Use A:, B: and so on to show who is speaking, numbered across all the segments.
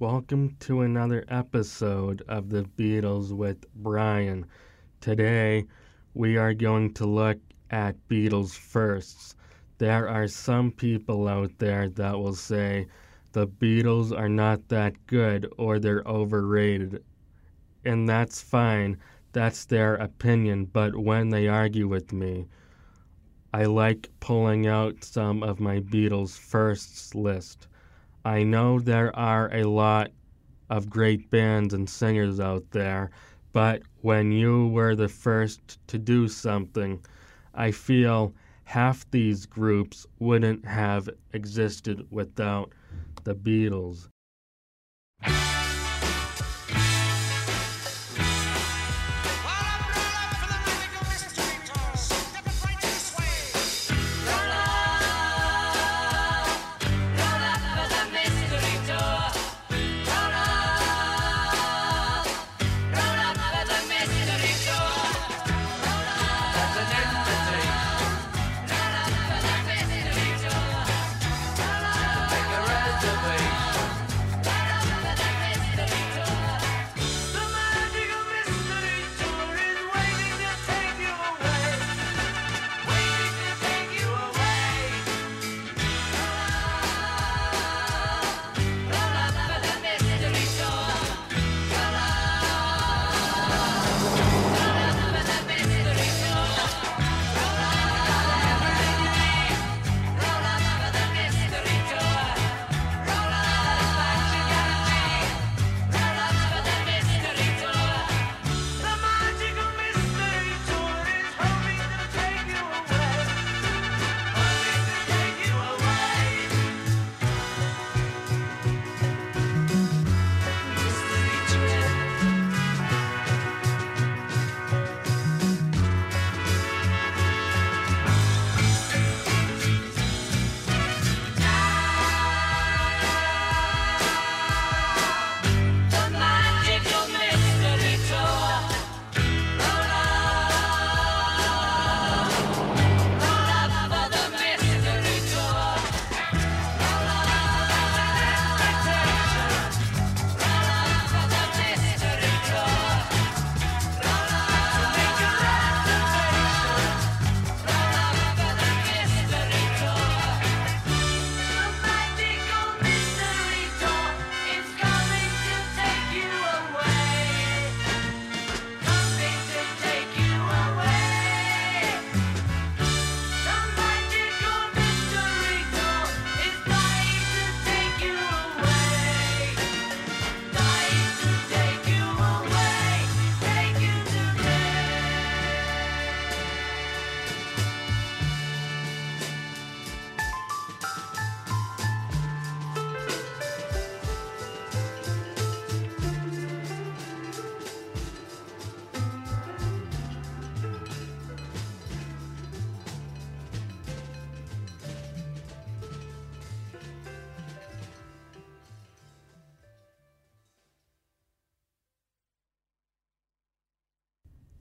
A: Welcome to another episode of The Beatles with Brian. Today, we are going to look at Beatles firsts. There are some people out there that will say the Beatles are not that good or they're overrated. And that's fine, that's their opinion, but when they argue with me, I like pulling out some of my Beatles firsts list. I know there are a lot of great bands and singers out there, but when you were the first to do something, I feel half these groups wouldn't have existed without the Beatles.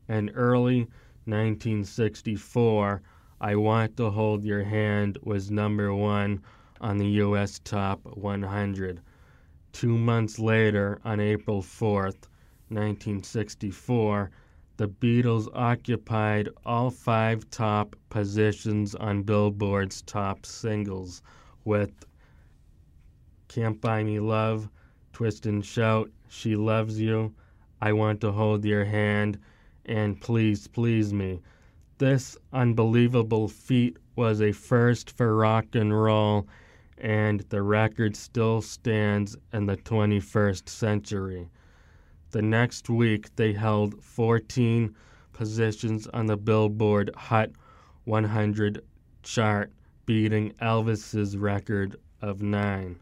A: And early 1964, I Want to Hold Your Hand was number one on the US Top 100. Two months later, on April 4th, 1964, the Beatles occupied all five top positions on Billboard's top singles with Can't Buy Me Love, Twist and Shout, She Loves You, I Want to Hold Your Hand, and Please Please Me. This unbelievable feat was a first for rock and roll, and the record still stands in the 21st century. The next week, they held 14 positions on the Billboard Hot 100 chart, beating Elvis's record of nine.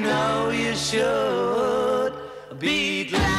B: know you
A: should be glad.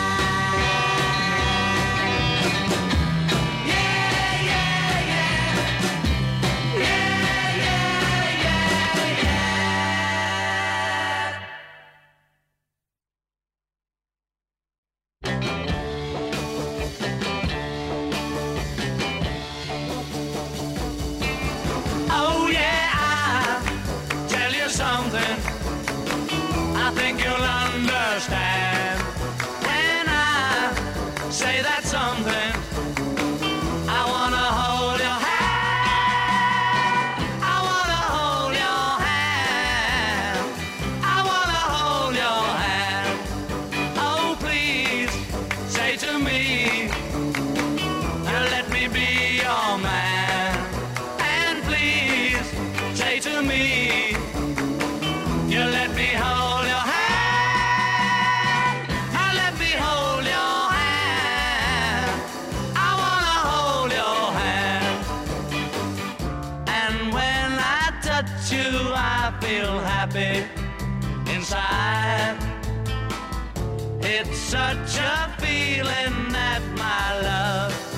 A: It's such a feeling that my love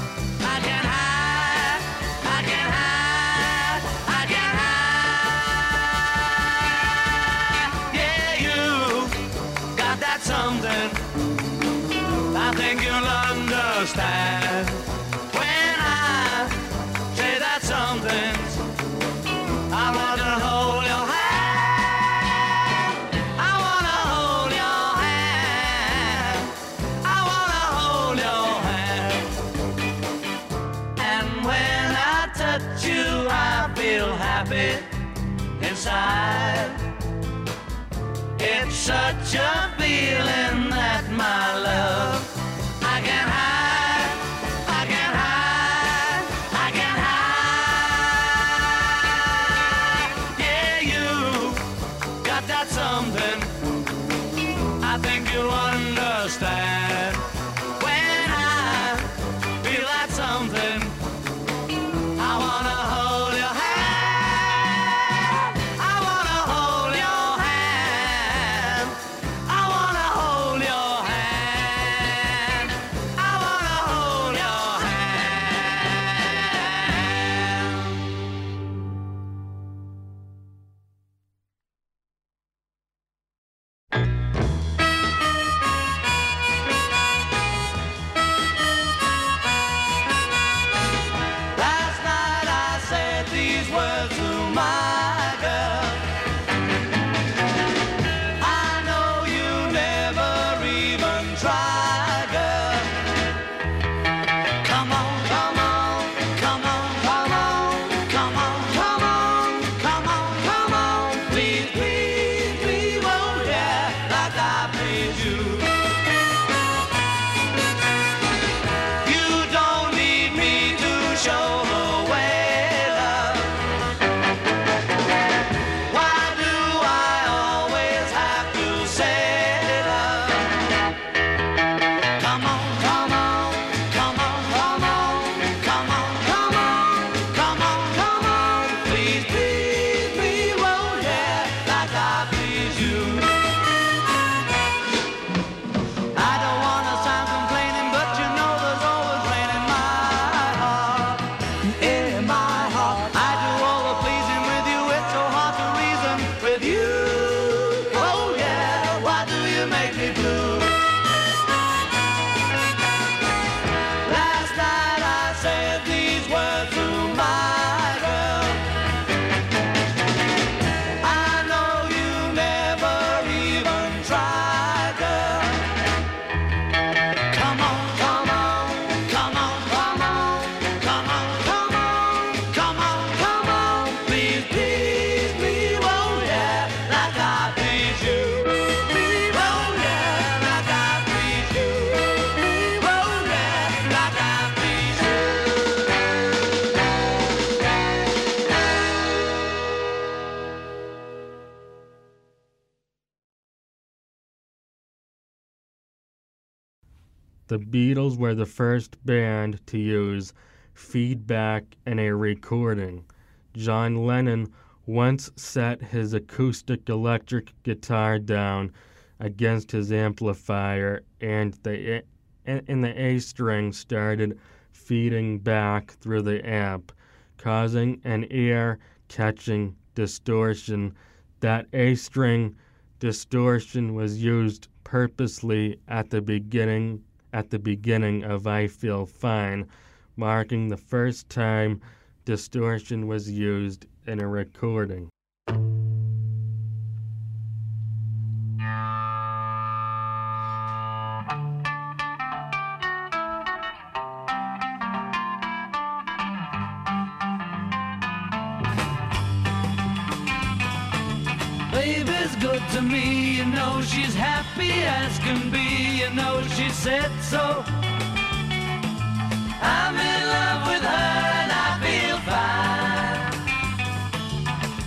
A: such a
C: The Beatles were the first band to use feedback in a recording. John Lennon once set his acoustic electric guitar down against his amplifier and the and the A string started feeding back through the amp, causing an ear catching distortion. That A string distortion was used purposely at the beginning at the beginning of I Feel Fine, marking the first time distortion was used in a recording.
A: Me, you know she's happy as can be, you know she said so. I'm in love with her and I feel fine.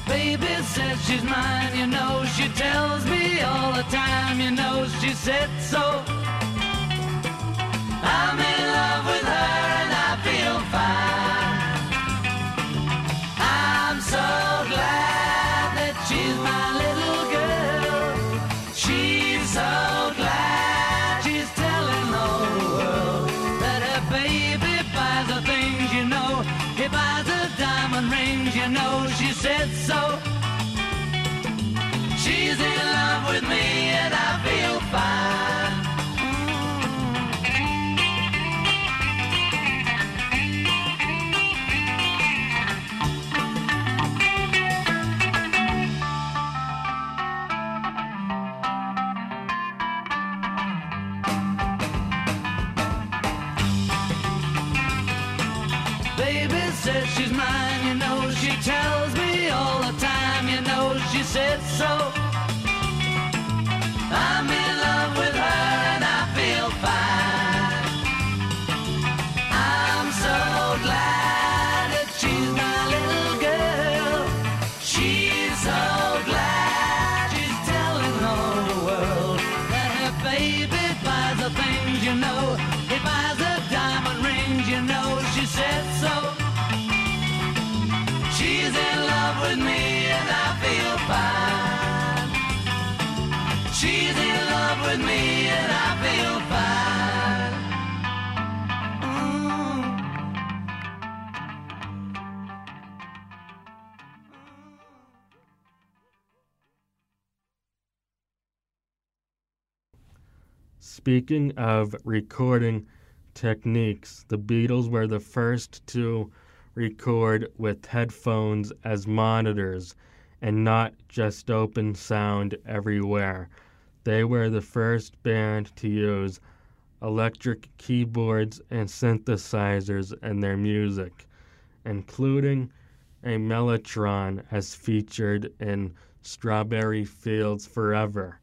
A: Baby says she's mine, you know she tells me all the time, you know she said so. I'm in love with her said so. She's in love with me and I feel fine. Baby says she's mine, said so.
C: Speaking of recording techniques, the Beatles were the first to record with headphones as monitors and not just open sound everywhere. They were the first band to use electric keyboards and synthesizers in their music, including a Mellotron as featured in Strawberry Fields Forever.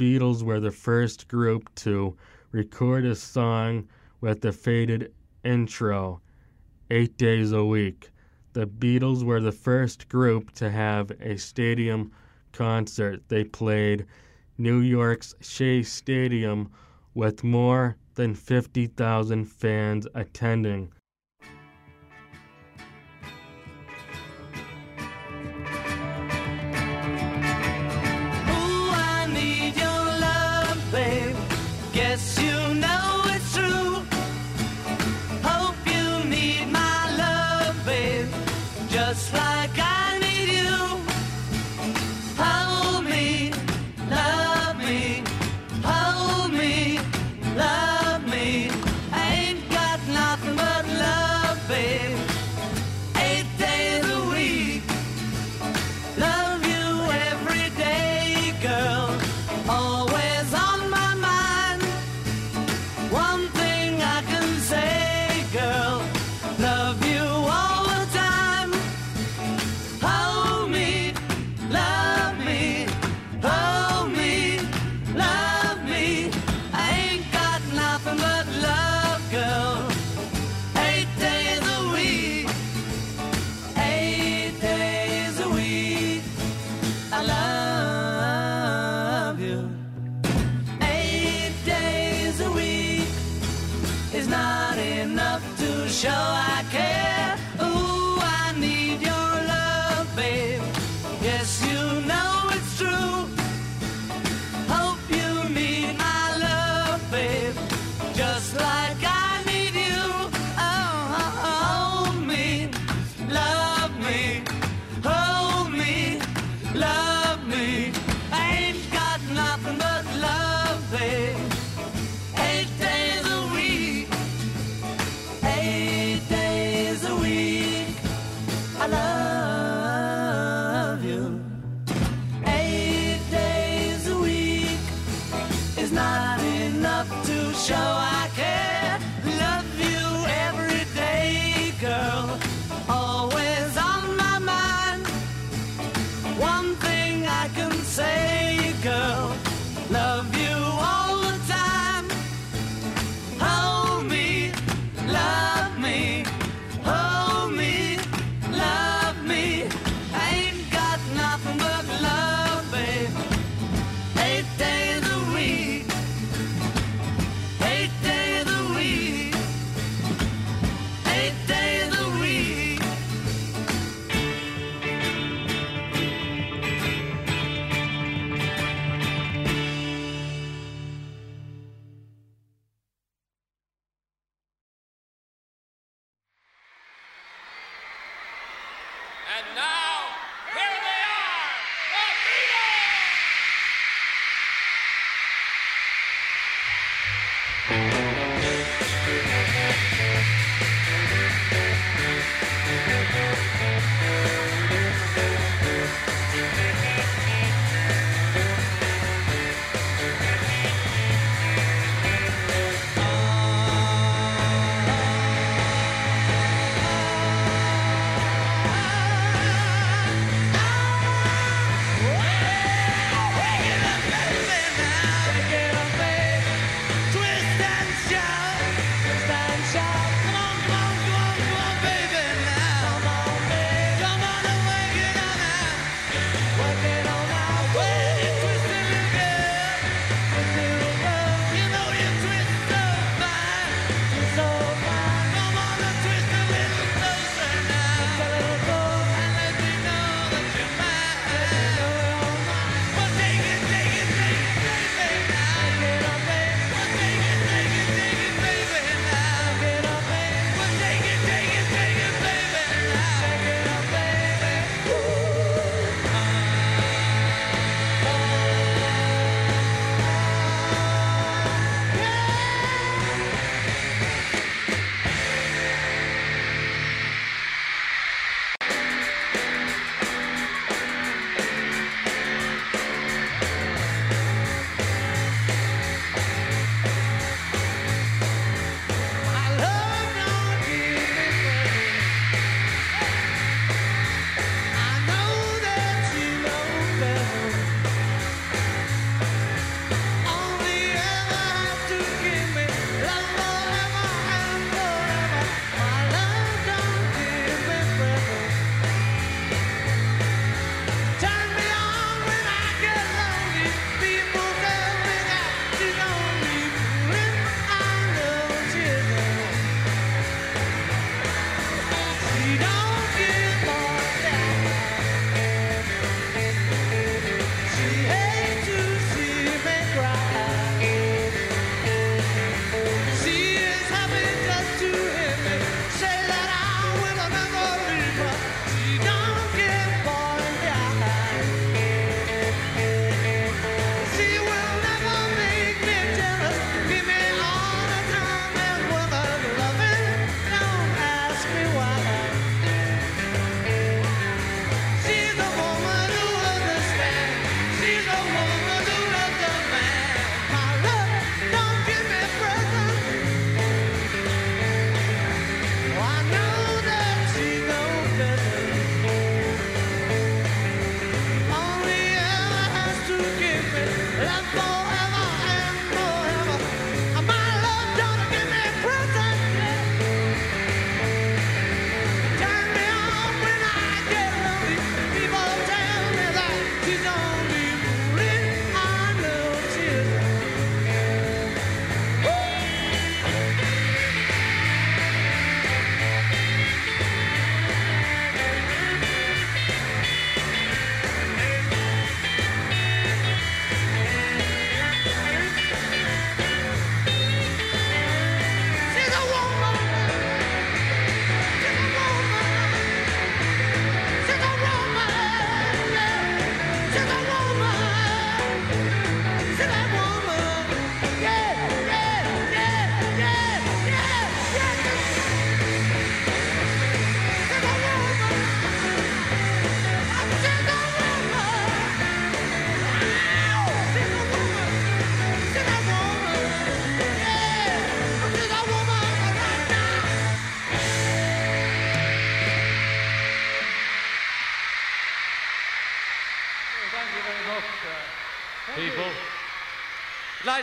A: Beatles were the first group to record a song with the faded intro, eight days a week. The Beatles were the first group to have a stadium concert. They played New York's Shea Stadium with more than 50,000 fans attending.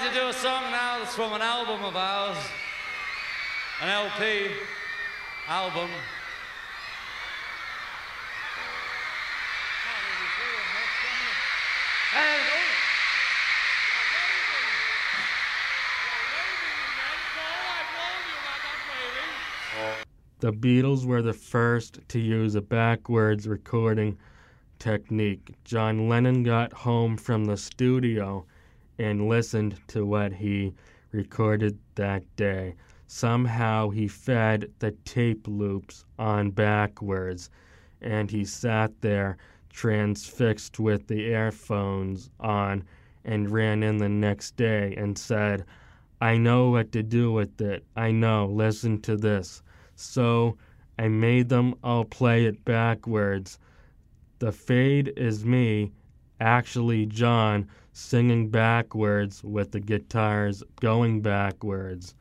D: To
E: do a song now that's from an album of ours, an LP album.
C: The Beatles were the first to use a backwards recording technique. John Lennon got home from the studio and listened to what he recorded that day. Somehow he fed the tape loops on backwards, and he sat there transfixed with the earphones on and ran in the next day and said,
A: I know what to do with it. I know. Listen to this. So I made them all play it backwards. The fade is me, actually John, singing backwards with the guitars going backwards.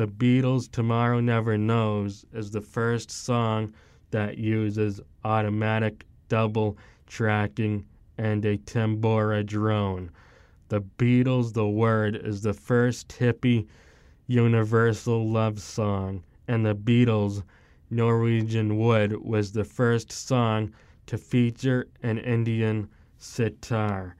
A: The Beatles' Tomorrow Never Knows is the first song that uses automatic double tracking and a tambura drone. The Beatles' The Word is the first hippie universal love song, and the Beatles' Norwegian Wood was the first song to feature an Indian sitar.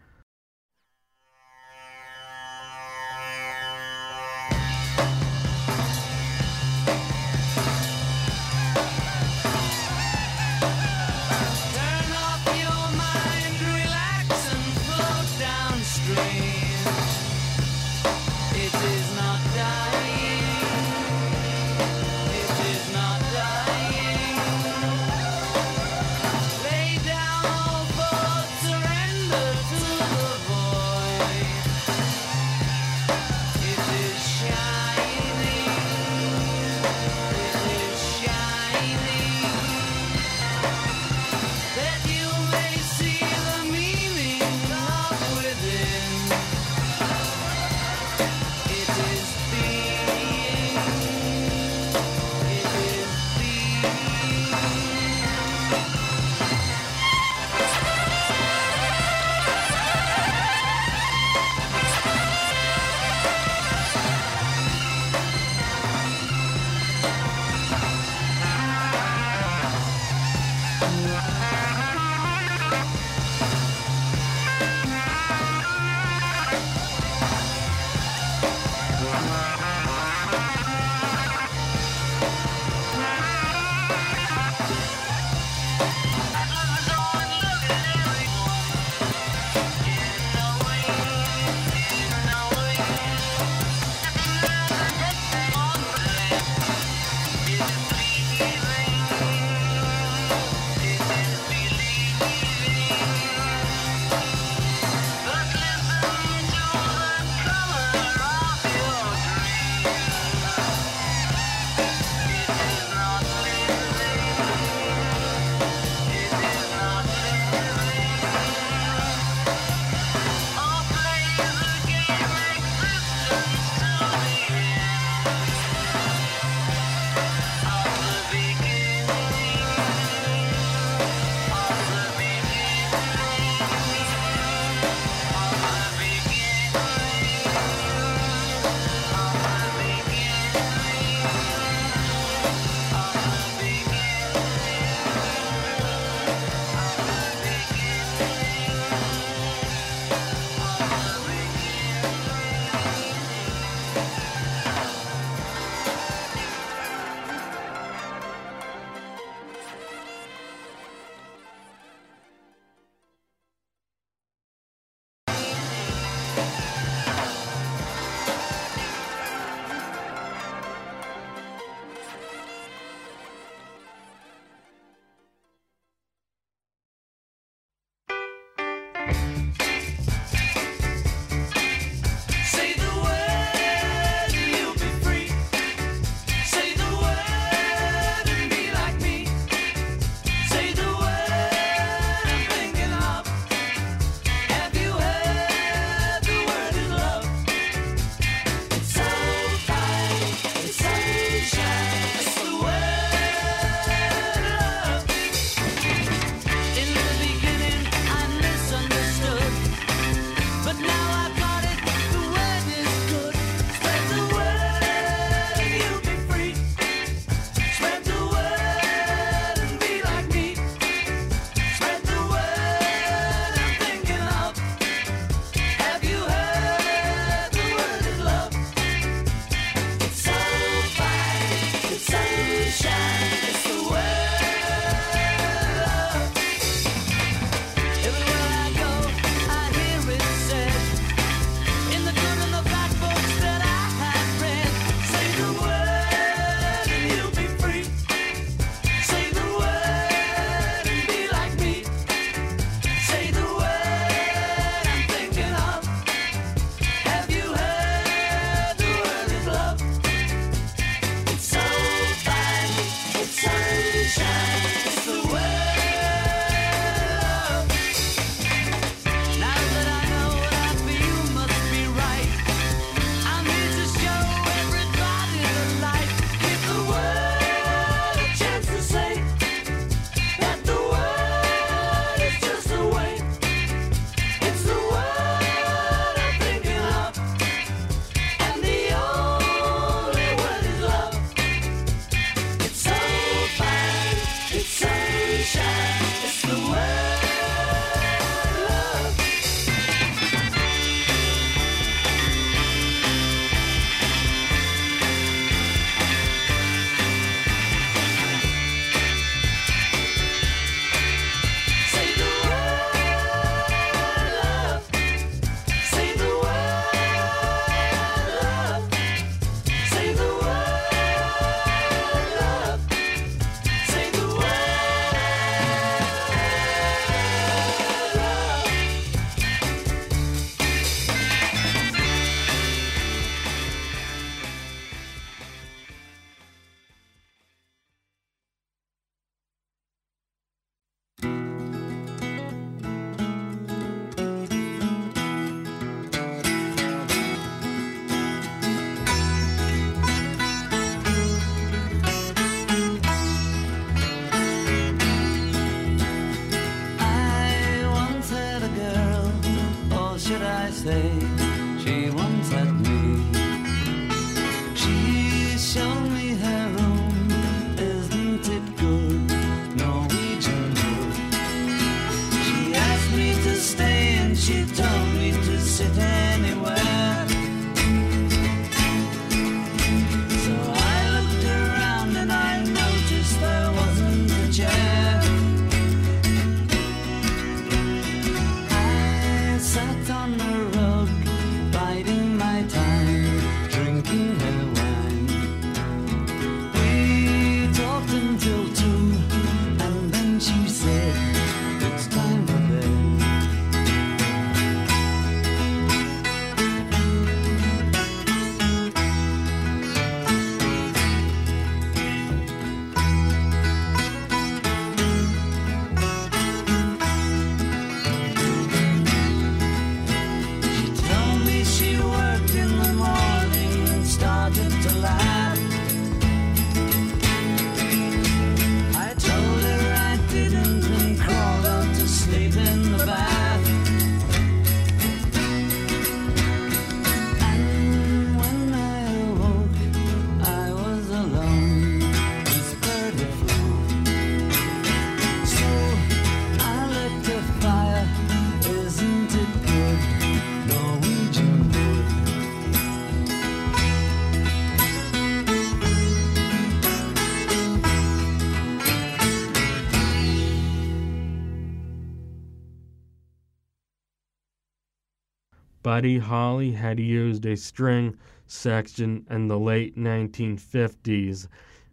C: Buddy Holly had used a string section in the late 1950s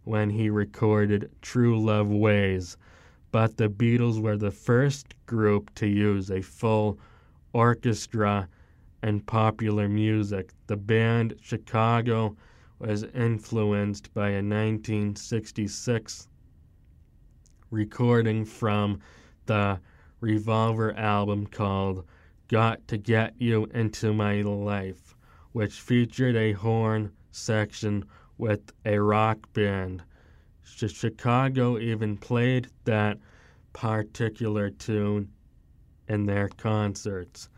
C: when he recorded True Love Ways, but the Beatles were the first group to use a full orchestra in popular music. The band Chicago was influenced by a 1966 recording from the Revolver album called Got to Get You Into My Life, which featured a horn section with a rock band. Ch- Chicago even played that particular tune in their concerts.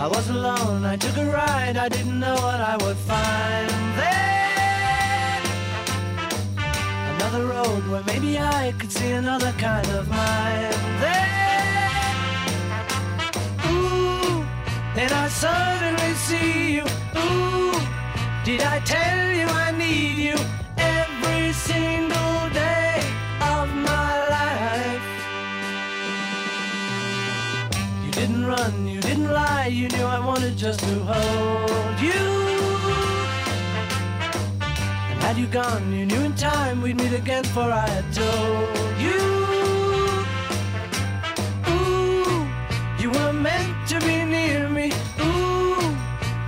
A: I was alone, I took a ride, I didn't know what I would find there. Another road where maybe I could see another kind of mind there. Ooh, then I suddenly see you. Ooh, did I tell you I need you every single day of my life? You didn't run, you didn't lie, you knew I wanted just to hold you. Had you gone, you knew in time we'd meet again, for I had told you. Ooh, you were meant to be near me. Ooh,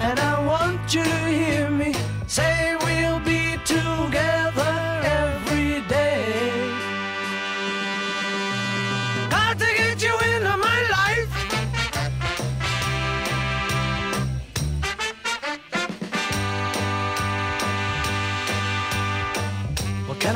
A: and I want you to hear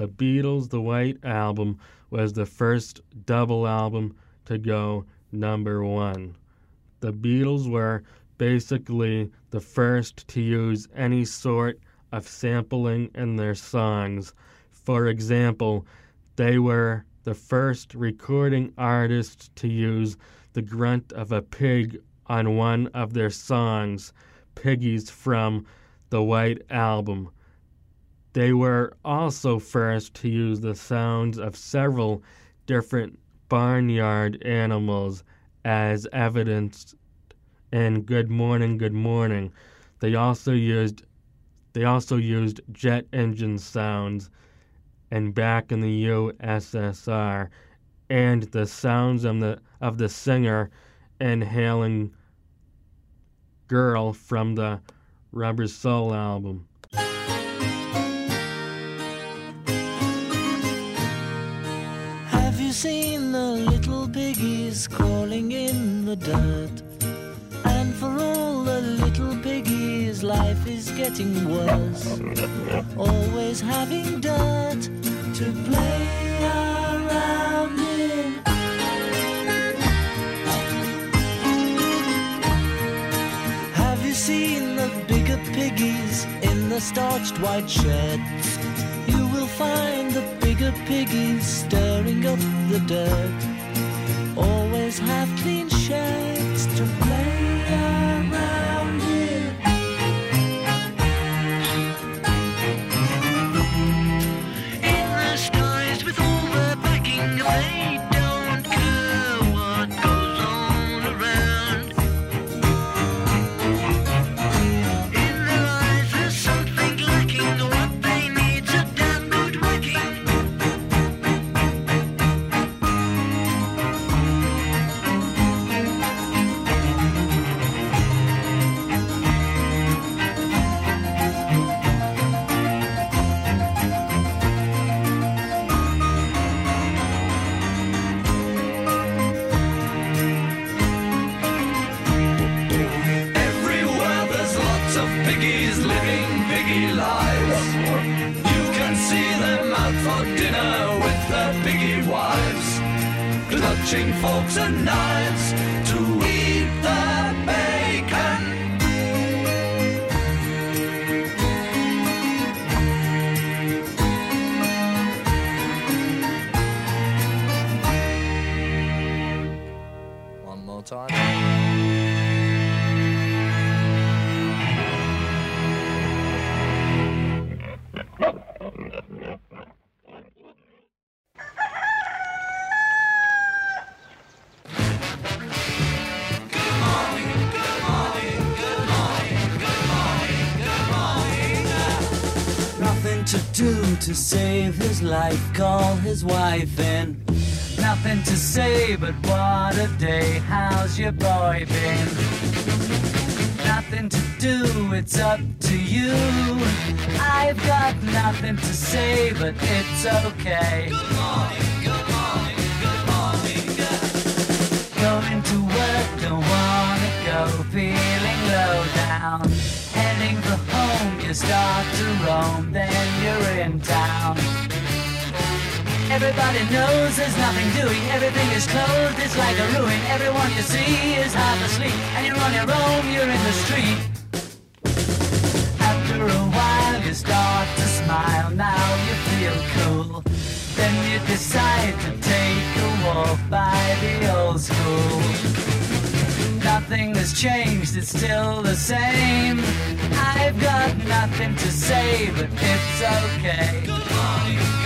C: The Beatles' The White Album was the first double album to go number one. The Beatles were basically the first to use any sort of sampling in their songs. For example, they were the first recording artists to use the grunt of a pig on one of their songs, Piggies from the White Album. They were also first to use the sounds of several different barnyard animals as evidenced in Good Morning, Good Morning. They also used they also used jet engine sounds and back in the USSR and the sounds of the of the singer inhaling girl from the Rubber Soul album.
A: Piggies crawling in the dirt? And for all the little piggies, life is getting worse. Always having dirt to play around in. Have you seen the bigger piggies in the starched white shirts? You will find the bigger piggies stirring up the dirt. Always have clean sheds to play
F: forks and
A: his wife in. Nothing to say, but what a day, how's your boy been? Nothing to do, it's up to you. I've got nothing to say, but it's okay. Good morning, good morning, good morning. Going to work, don't wanna go, feeling low down. Heading for home, you start to roam, then you're in town. Everybody knows there's nothing doing, everything is closed, it's like a ruin. Everyone you see is half asleep, and you're on your own, you're in the street. After a while, you start to smile, now you feel cool. Then you decide to take a walk by the old school. Nothing has changed, it's still the same. I've got nothing to say, but it's okay. Good morning,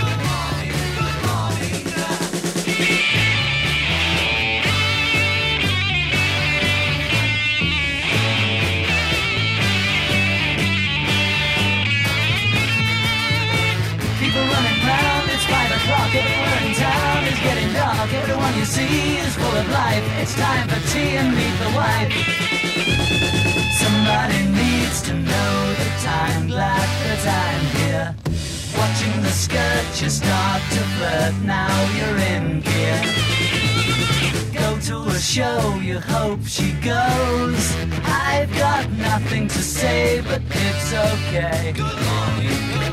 A: Is full of life. It's time for tea and meet the wife. Somebody needs to know the time, glad that I'm here. Watching the skirt, you start to flirt, now you're in gear. Go to a show, you hope she goes. I've got nothing to say, but it's okay. Good morning.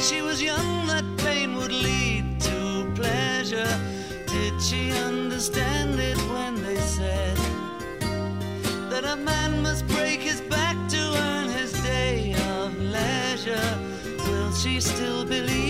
G: she was young that pain would lead to pleasure. Did she understand it when they said that a man must break his back to earn his day of leisure? Will she still believe?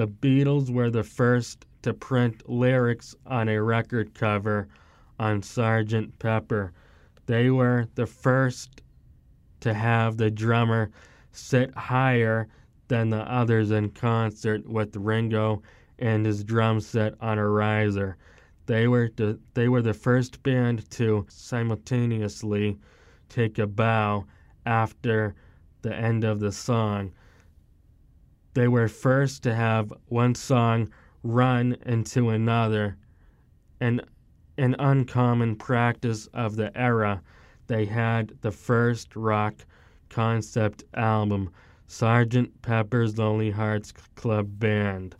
C: the Beatles were the first to print lyrics on a record cover on Sgt. Pepper. They were the first to have the drummer sit higher than the others in concert with Ringo and his drum set on a riser. They were the, they were the first band to simultaneously take a bow after the end of the song they were first to have one song run into another, an, an uncommon practice of the era. They had the first rock concept album,
A: Sgt. Pepper's Lonely Hearts Club Band.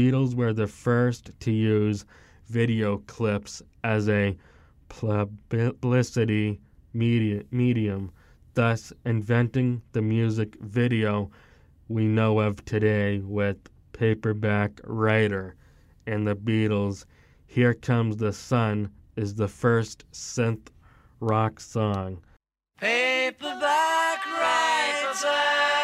A: Beatles were the first to use video clips as a publicity media, medium,
C: thus inventing the music video we know of today with Paperback Writer and the Beatles. Here Comes the Sun is the first synth rock song.
A: Paperback Writer!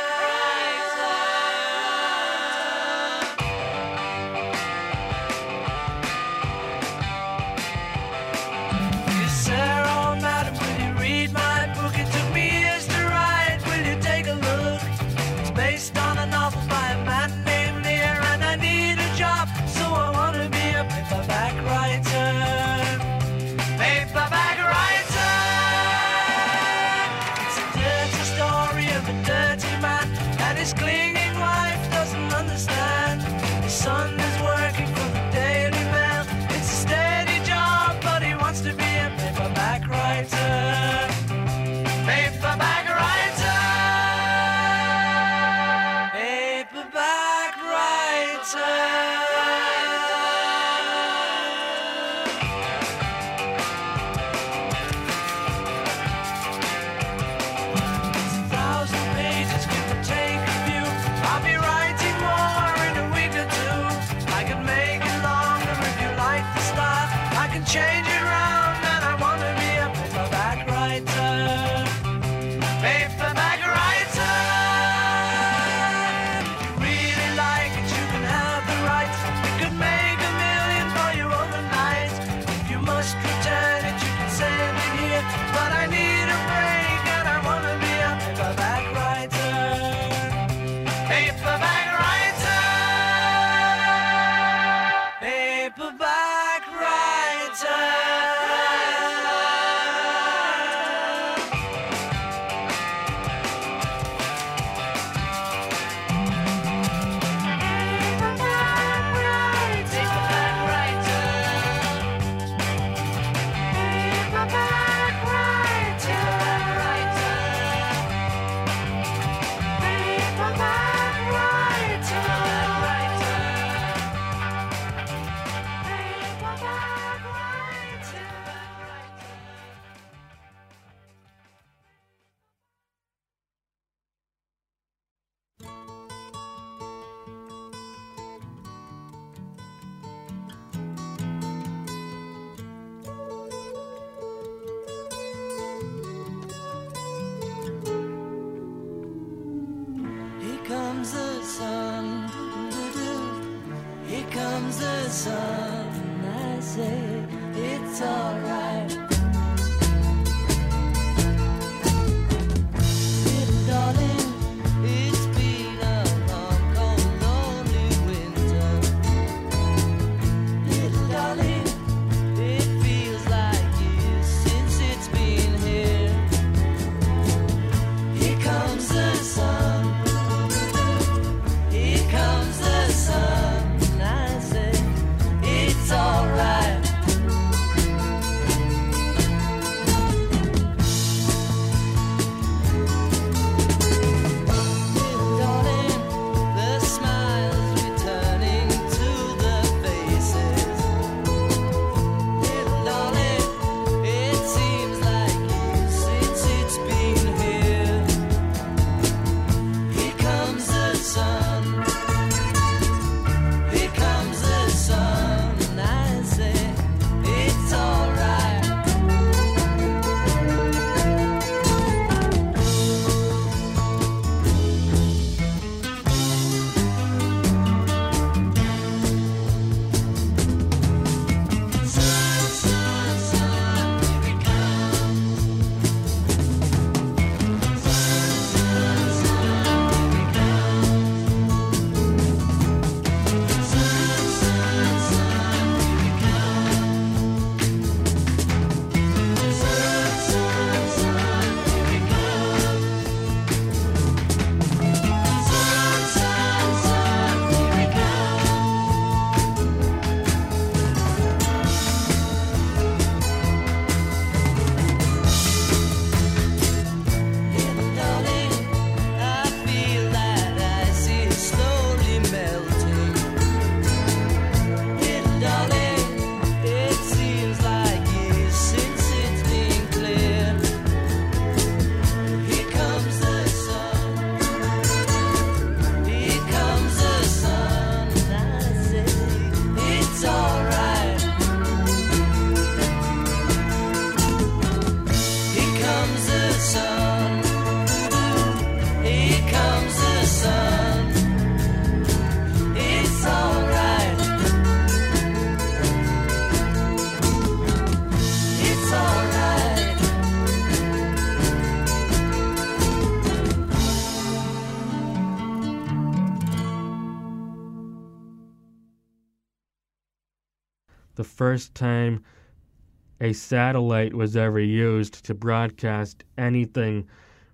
C: Time a satellite was ever used to broadcast anything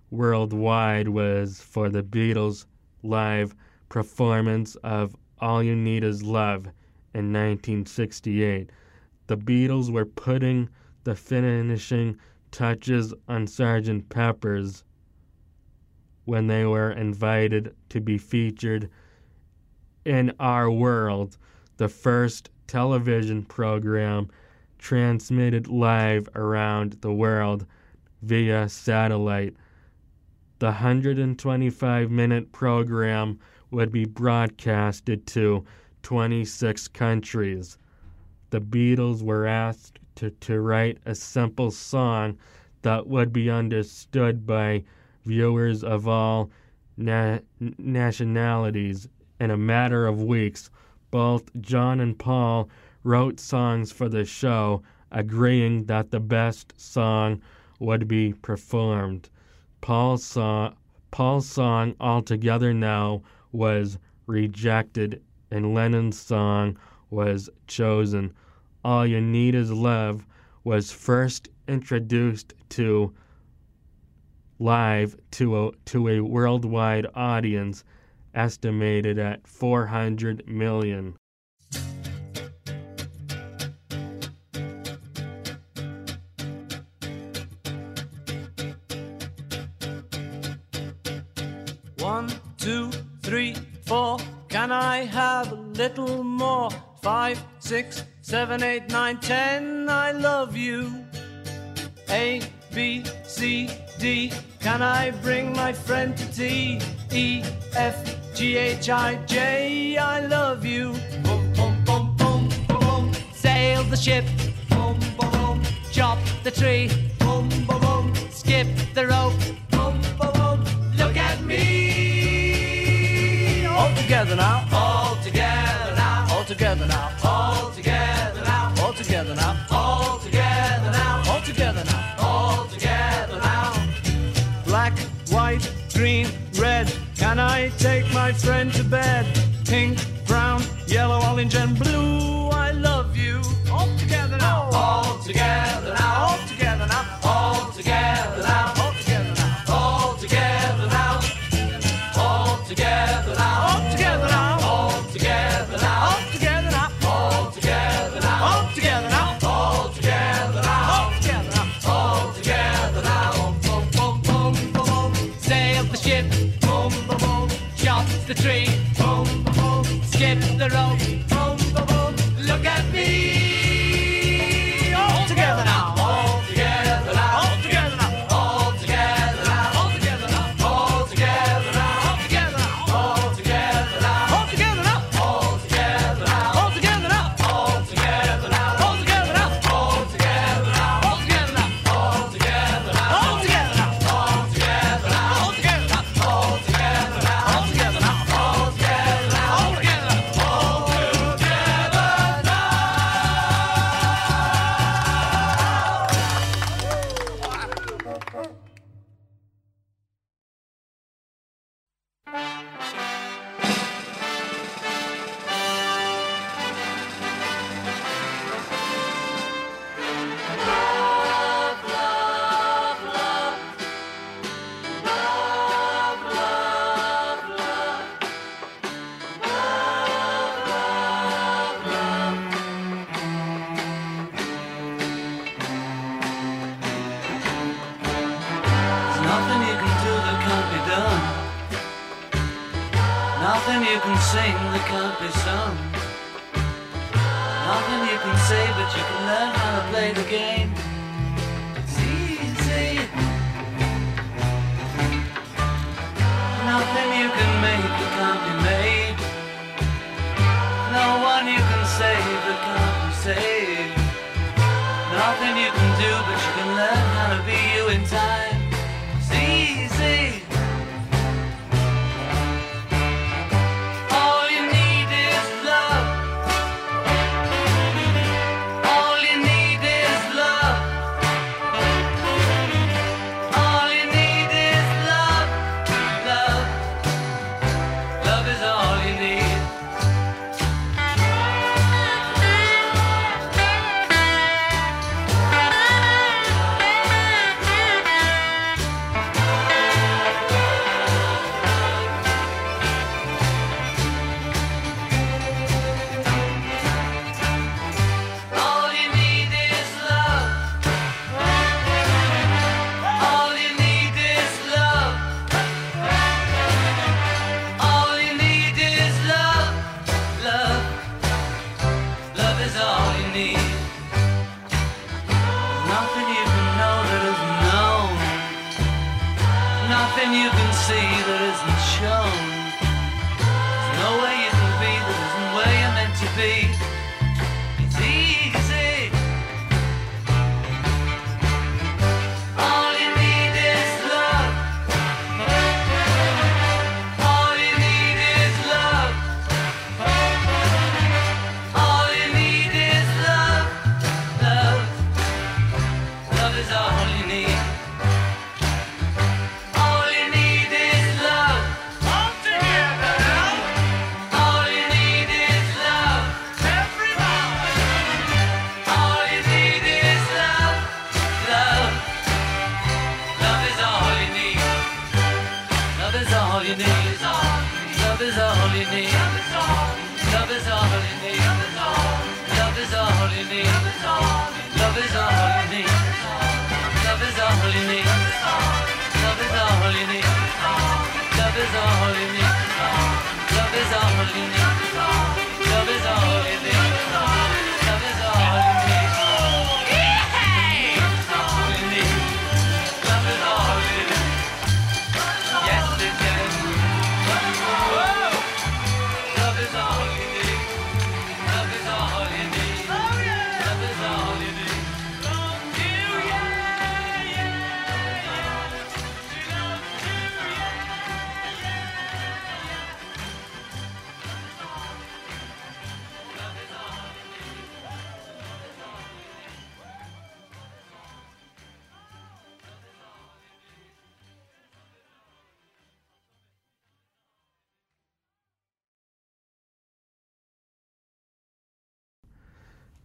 C: worldwide was for the Beatles' live performance of All You Need Is Love in 1968. The Beatles were putting the finishing touches on Sgt. Pepper's when they were invited to be featured in Our World, the first television program transmitted live around the world via satellite. The 125 minute program would be broadcasted to 26 countries. The Beatles were asked to, to write a simple song that would be understood by viewers of all na- nationalities. In a matter of weeks, both John and Paul wrote songs for the show, agreeing that the best song would be performed. Paul's song, Paul's song All Together Now was rejected, and Lennon's song was chosen. All You Need Is Love was first introduced to live to a, to a worldwide audience estimated at 400 million.
H: One, two, three, four. Can I have a little more? Five, six, seven, eight, nine, ten. I love you. A, B, C, D. Can I bring my friend to tea? E, F, G, H, I, J. I love you. Boom, boom, boom, boom, boom, boom.
A: Sail the ship,
H: Boom, boom, boom.
A: chop the tree,
H: Boom, boom, boom.
A: skip the rope.
H: Boom, boom, boom.
A: Look at me.
H: All together now. Take my friend to bed? Pink, brown, yellow, orange, and blue. I love you. All together now.
A: All together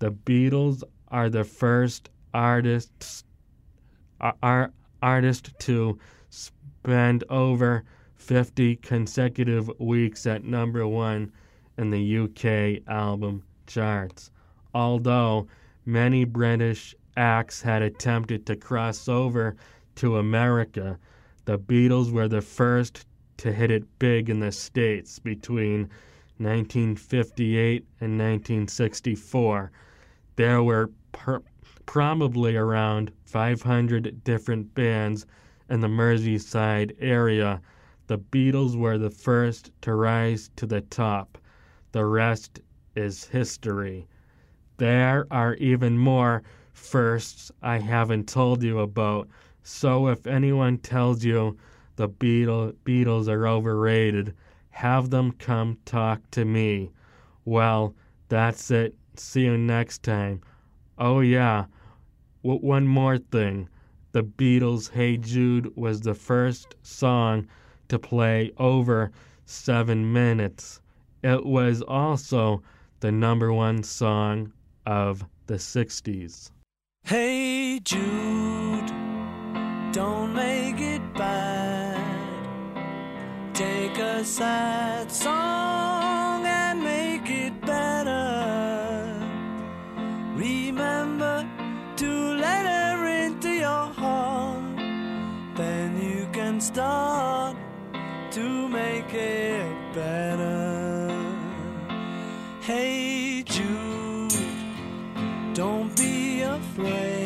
A: The
C: Beatles are the first artists are artist to spend over 50 consecutive weeks at number 1 in the UK album charts. Although many British acts had attempted to cross over to America, the Beatles were the first to hit it big in the States between 1958 and 1964. There were per- probably around 500 different bands in the Merseyside area. The Beatles were the first to rise to the top. The rest is history. There are even more firsts I haven't told you about. So if anyone tells you the Beatle, Beatles are overrated, have them come talk to me. Well, that's it. See you next time. Oh, yeah. W- one more thing. The Beatles' Hey Jude was the first song to play over seven minutes. It was also the number one song of the 60s.
A: Hey Jude, don't make it bad. Take a sad song can start to make it better. Hey Jude, don't be afraid.